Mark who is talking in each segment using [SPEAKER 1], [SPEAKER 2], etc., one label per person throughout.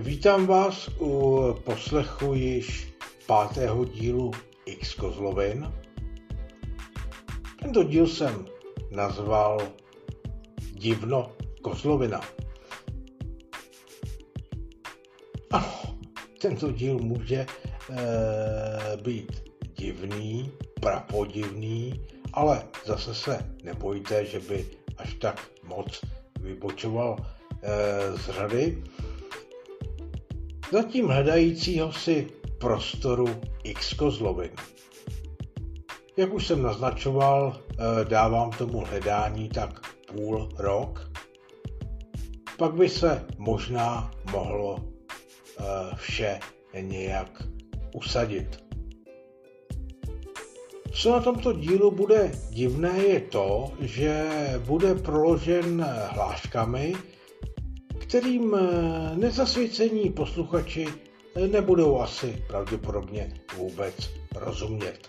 [SPEAKER 1] Vítám vás u poslechu již pátého dílu X Kozlovin. Tento díl jsem nazval Divno Kozlovina. Ano, tento díl může e, být divný, prapodivný, ale zase se nebojte, že by až tak moc vybočoval e, z řady. Zatím hledajícího si prostoru X kozlovin. Jak už jsem naznačoval, e, dávám tomu hledání tak půl rok. Pak by se možná mohlo e, vše nějak usadit. Co na tomto dílu bude divné je to, že bude proložen hláškami, kterým eh, nezasvěcení posluchači eh, nebudou asi pravděpodobně vůbec rozumět.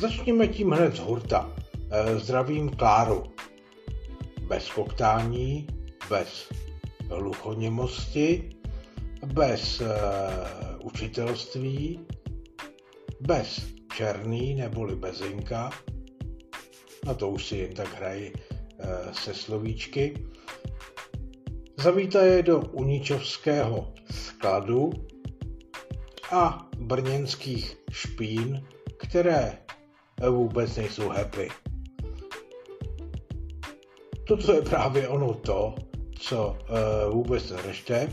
[SPEAKER 1] Začněme tím hned z hurta. Eh, zdravím Kláru. Bez koktání, bez hluchoněmosti, bez učitelství, bez černý neboli bezinka, na to už si jen tak hrají se slovíčky. Zavítaje do Uničovského skladu a brněnských špín, které vůbec nejsou happy. Toto je právě ono to, co e, vůbec neřešte.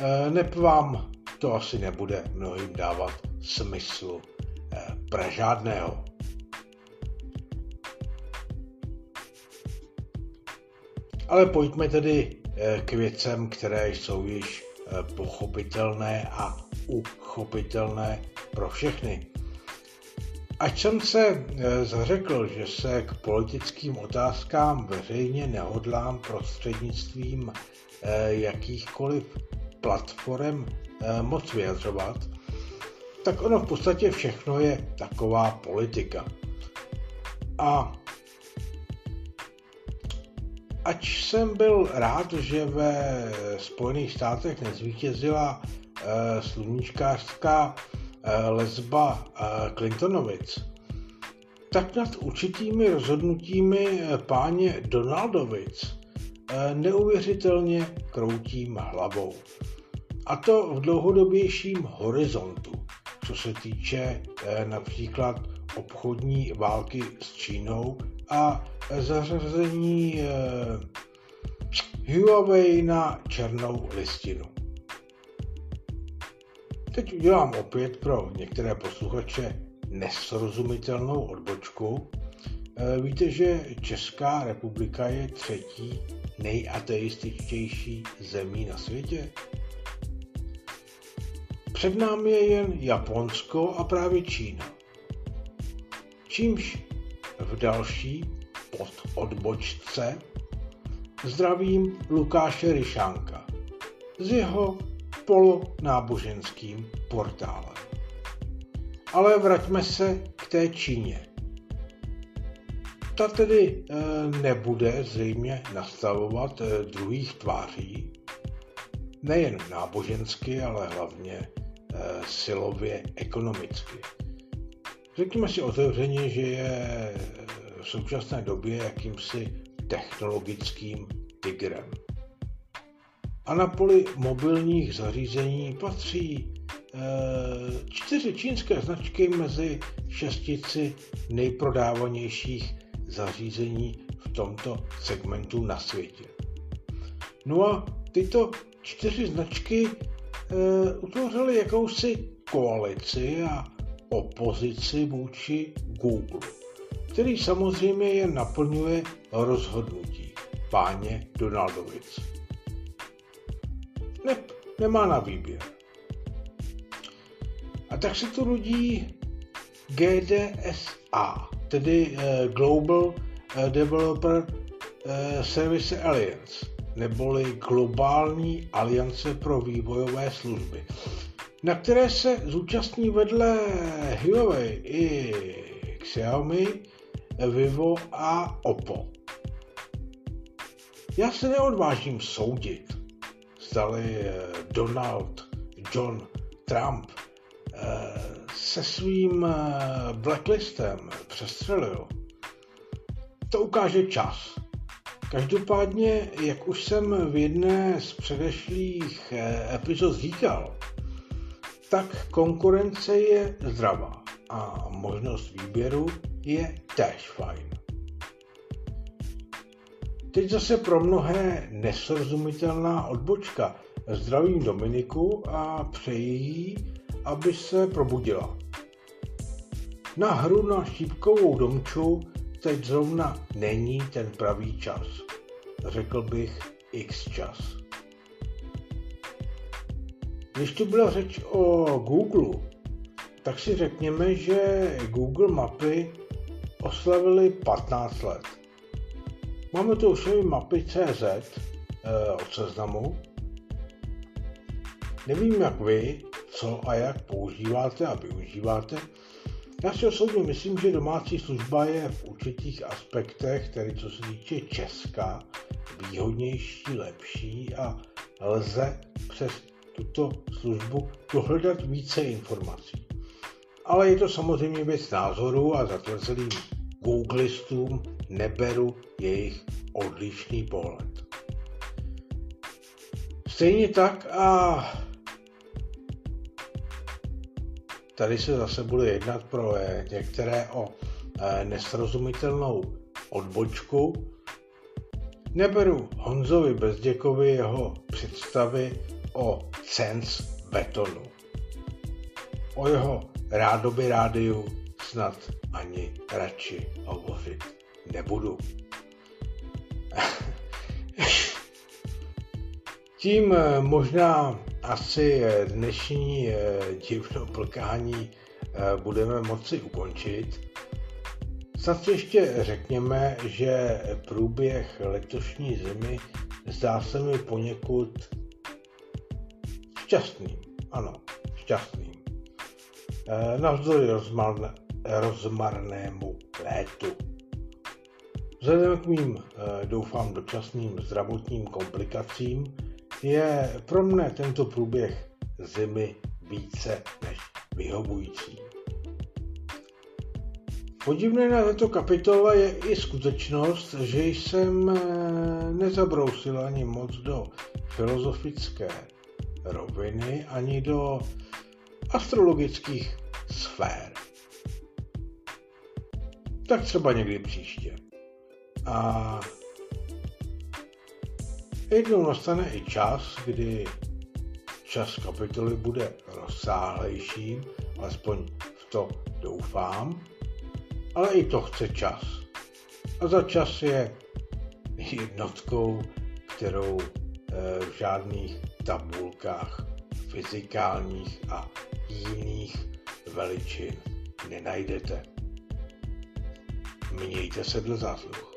[SPEAKER 1] E, nep vám to asi nebude mnohým dávat smyslu eh, pra žádného. Ale pojďme tedy eh, k věcem, které jsou již eh, pochopitelné a uchopitelné pro všechny. Ať jsem se zařekl, že se k politickým otázkám veřejně nehodlám prostřednictvím jakýchkoliv platform moc vyjadřovat, tak ono v podstatě všechno je taková politika. A ať jsem byl rád, že ve Spojených státech nezvítězila e, sluníčkářská e, lesba e, Clintonovic, tak nad určitými rozhodnutími páně Donaldovic neuvěřitelně kroutím hlavou. A to v dlouhodobějším horizontu co se týče například obchodní války s Čínou a zařazení eh, Huawei na černou listinu. Teď udělám opět pro některé posluchače nesrozumitelnou odbočku. Eh, víte, že Česká republika je třetí nejateističtější zemí na světě? Před námi je jen Japonsko a právě Čína. Čímž v další pod odbočce zdravím Lukáše Ryšánka s jeho polonáboženským portálem. Ale vraťme se k té Číně. Ta tedy e, nebude zřejmě nastavovat e, druhých tváří, nejen nábožensky, ale hlavně Eh, silově ekonomicky. Řekněme si otevřeně, že je v současné době jakýmsi technologickým tigrem. A na poli mobilních zařízení patří eh, čtyři čínské značky mezi šestici nejprodávanějších zařízení v tomto segmentu na světě. No a tyto čtyři značky Eh, utvořili jakousi koalici a opozici vůči Google, který samozřejmě jen naplňuje rozhodnutí páně Donaldovic. Ne, nemá na výběr. A tak se tu rodí GDSA, tedy eh, Global eh, Developer Service Alliance, neboli Globální aliance pro vývojové služby, na které se zúčastní vedle Huawei i Xiaomi, Vivo a Oppo. Já se neodvážím soudit, zdali eh, Donald John Trump eh, se svým blacklistem přestřelil. To ukáže čas. Každopádně, jak už jsem v jedné z předešlých epizod říkal, tak konkurence je zdravá a možnost výběru je též fajn. Teď zase pro mnohé nesrozumitelná odbočka. Zdravím Dominiku a přeji jí, aby se probudila. Na hru na šípkovou domču teď zrovna není ten pravý čas. Řekl bych x čas. Když tu byla řeč o Google, tak si řekněme, že Google mapy oslavili 15 let. Máme tu už mapy CZ eh, od seznamu. Nevím jak vy, co a jak používáte a využíváte. Já si osobně myslím, že domácí služba je v určitých aspektech, tedy co se týče Česka, výhodnější, lepší a lze přes tuto službu dohledat více informací. Ale je to samozřejmě věc názoru a zatvrzelým googlistům neberu jejich odlišný pohled. Stejně tak a tady se zase bude jednat pro některé o eh, nesrozumitelnou odbočku. Neberu Honzovi Bezděkovi jeho představy o Sense betonu. O jeho rádoby rádiu snad ani radši hovořit nebudu. Tím eh, možná asi eh, dnešní eh, divno plkání budeme moci ukončit. Snad ještě řekněme, že průběh letošní zimy zdá se mi poněkud šťastným. Ano, šťastným. Navzdory rozmarné, rozmarnému létu. Vzhledem k mým, doufám, dočasným zdravotním komplikacím je pro mne tento průběh zimy více než vyhovující. Podivné na této kapitole je i skutečnost, že jsem eh, nezabrousil ani moc do filozofické roviny, ani do astrologických sfér. Tak třeba někdy příště. A Jednou nastane i čas, kdy čas kapitoly bude rozsáhlejší, alespoň v to doufám, ale i to chce čas. A za čas je jednotkou, kterou eh, v žádných tabulkách fyzikálních a jiných veličin nenajdete. Mějte se do zásluh.